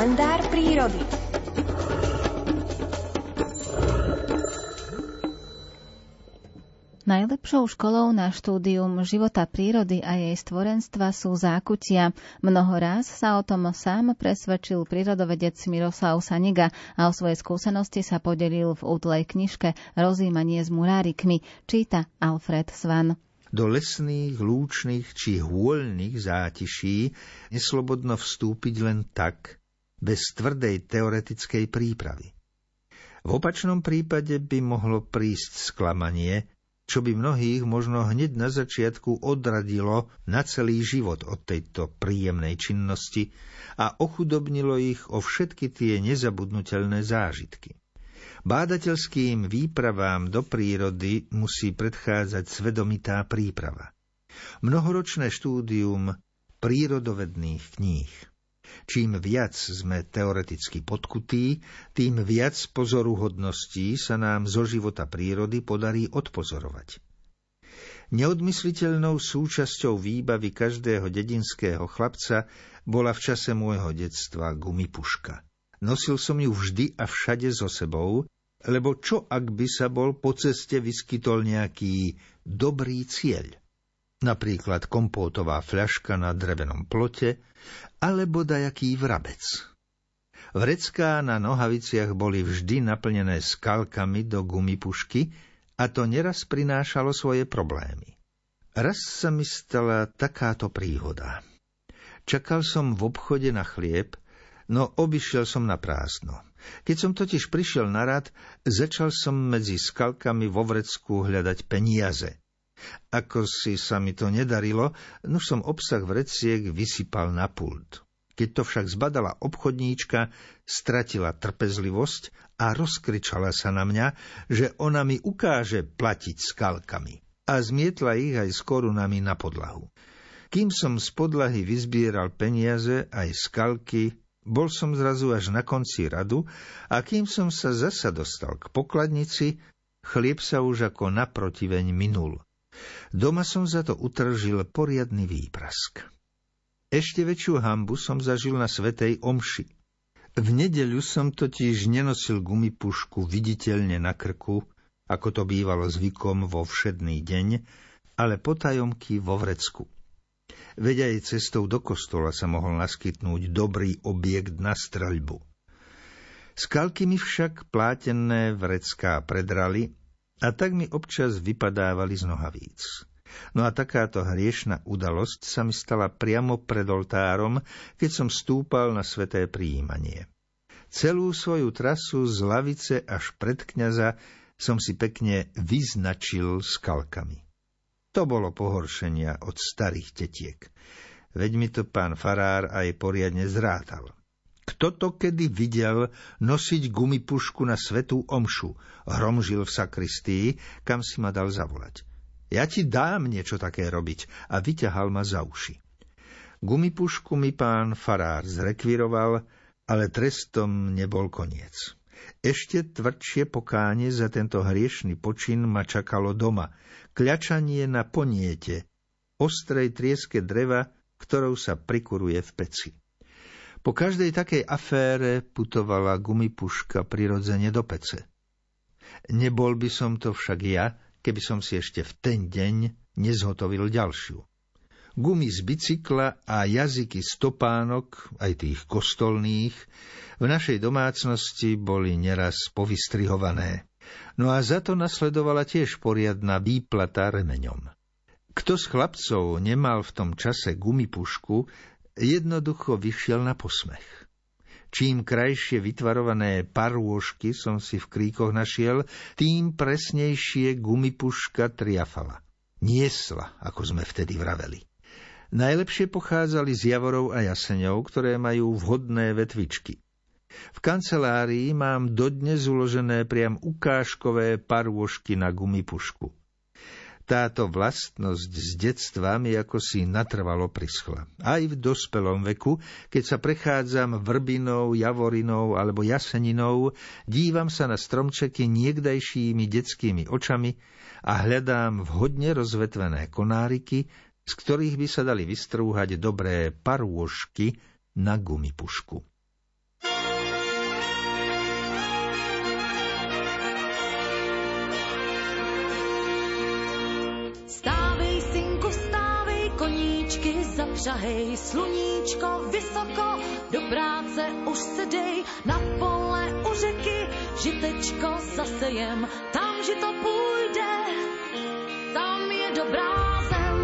kalendár prírody. Najlepšou školou na štúdium života prírody a jej stvorenstva sú zákutia. Mnoho raz sa o tom sám presvedčil prírodovedec Miroslav Saniga a o svojej skúsenosti sa podelil v útlej knižke Rozímanie s murárikmi, číta Alfred Svan. Do lesných, lúčných či hôľných zátiší neslobodno vstúpiť len tak, bez tvrdej teoretickej prípravy. V opačnom prípade by mohlo prísť sklamanie, čo by mnohých možno hneď na začiatku odradilo na celý život od tejto príjemnej činnosti a ochudobnilo ich o všetky tie nezabudnutelné zážitky. Bádateľským výpravám do prírody musí predchádzať svedomitá príprava. Mnohoročné štúdium prírodovedných kníh. Čím viac sme teoreticky podkutí, tým viac pozoruhodností sa nám zo života prírody podarí odpozorovať. Neodmysliteľnou súčasťou výbavy každého dedinského chlapca bola v čase môjho detstva gumipuška. Nosil som ju vždy a všade so sebou, lebo čo ak by sa bol po ceste vyskytol nejaký dobrý cieľ? Napríklad kompótová fľaška na drevenom plote, alebo dajaký vrabec. Vrecká na nohaviciach boli vždy naplnené skalkami do gumipušky a to neraz prinášalo svoje problémy. Raz sa mi stala takáto príhoda. Čakal som v obchode na chlieb, no obišiel som na prázdno. Keď som totiž prišiel na rad, začal som medzi skalkami vo vrecku hľadať peniaze – ako si sa mi to nedarilo, nuž som obsah vreciek vysypal na pult. Keď to však zbadala obchodníčka, stratila trpezlivosť a rozkričala sa na mňa, že ona mi ukáže platiť skalkami. A zmietla ich aj s korunami na podlahu. Kým som z podlahy vyzbieral peniaze aj skalky, bol som zrazu až na konci radu a kým som sa zasa dostal k pokladnici, chlieb sa už ako naprotiveň minul. Doma som za to utržil poriadny výprask. Ešte väčšiu hambu som zažil na Svetej Omši. V nedeľu som totiž nenosil gumipušku viditeľne na krku, ako to bývalo zvykom vo všedný deň, ale potajomky vo vrecku. Veď aj cestou do kostola sa mohol naskytnúť dobrý objekt na streľbu. Skalky mi však plátené vrecká predrali a tak mi občas vypadávali z nohavíc. No a takáto hriešna udalosť sa mi stala priamo pred oltárom, keď som stúpal na sveté príjmanie. Celú svoju trasu z lavice až pred kňaza som si pekne vyznačil skalkami. To bolo pohoršenia od starých tetiek. Veď mi to pán farár aj poriadne zrátal. Kto to kedy videl nosiť gumipušku na svetú omšu? Hromžil v sakristii, kam si ma dal zavolať. Ja ti dám niečo také robiť a vyťahal ma za uši. Gumipušku mi pán farár zrekviroval, ale trestom nebol koniec. Ešte tvrdšie pokánie za tento hriešný počin ma čakalo doma. Kľačanie na poniete, ostrej trieske dreva, ktorou sa prikuruje v peci. Po každej takej afére putovala gumipuška prirodzene do pece. Nebol by som to však ja, keby som si ešte v ten deň nezhotovil ďalšiu. Gumy z bicykla a jazyky stopánok, aj tých kostolných, v našej domácnosti boli neraz povystrihované. No a za to nasledovala tiež poriadna výplata remeňom. Kto z chlapcov nemal v tom čase gumipušku, jednoducho vyšiel na posmech. Čím krajšie vytvarované parôžky som si v kríkoch našiel, tým presnejšie gumipuška triafala. Niesla, ako sme vtedy vraveli. Najlepšie pochádzali z javorov a jaseňov, ktoré majú vhodné vetvičky. V kancelárii mám dodnes uložené priam ukážkové parôžky na gumipušku. Táto vlastnosť z detstva mi ako si natrvalo prischla. Aj v dospelom veku, keď sa prechádzam vrbinou, javorinou alebo jaseninou, dívam sa na stromčeky niekdajšími detskými očami a hľadám vhodne rozvetvené konáriky, z ktorých by sa dali vystrúhať dobré parôžky na gumipušku. Žahej, sluníčko vysoko, do práce už se dej, na pole u řeky, žitečko zasejem, tam to půjde, tam je dobrá zem.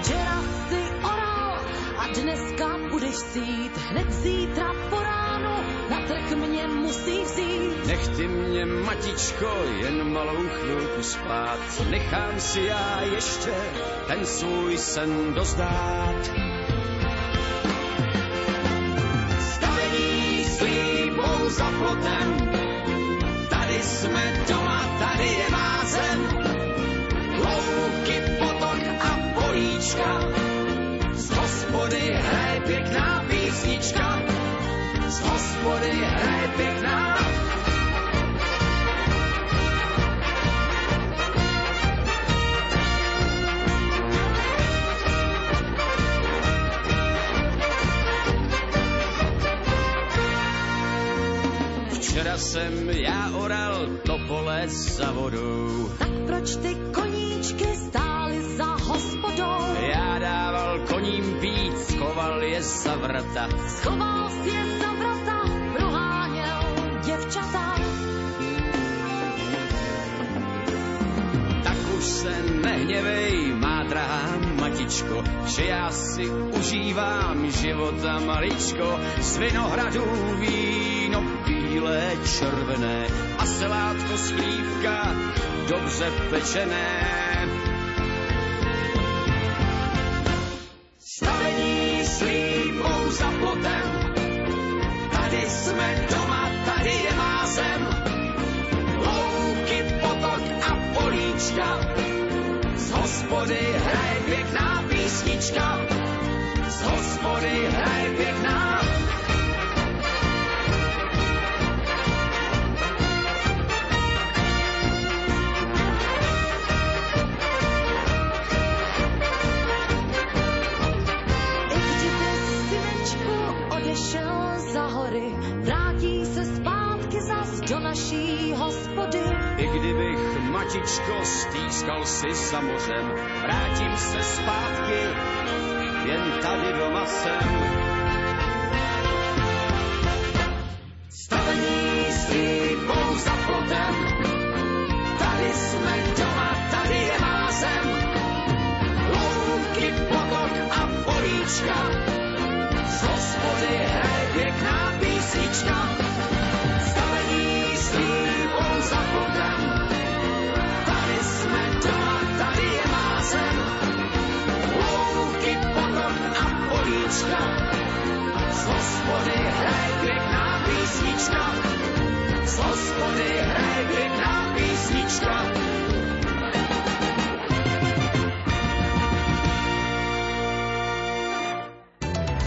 Včera si oral a dneska budeš sít, hned zítra po ránu na trh mě musí vzít. Nech ty mě, matičko, jen malou chvilku spát, nechám si já ještě ten svůj sen dozdát. Stavení slíbou za plotem, tady jsme doma, tady je má zem. Louky, potok a políčka, z hospody hraje pěkná písnička, z hospody hraje pěkná jsem já oral to pole za vodou. Tak proč ty koníčky stály za hospodou? Já dával koním pít, schoval je za vrata. Schoval si je za vrata, proháněl děvčata. Tak už se nehněvej, má drahá matičko, že já si užívám života maličko, z vinohradů víno bílé, červené a selátko slívka dobře pečené. Stavení slíbou za plotem, tady jsme doma, tady je má zem. Louky, potok a políčka, z hospody hraje pěkná písnička, z hospody hraje pěkná naší matičko, stýskal si za mořem, vrátím se zpátky, jen tady doma jsem. Stavení s rýbou za plotem, tady jsme doma, tady je má zem. Louky, potok a políčka, z hospody hraje pěkná písnička, pěkná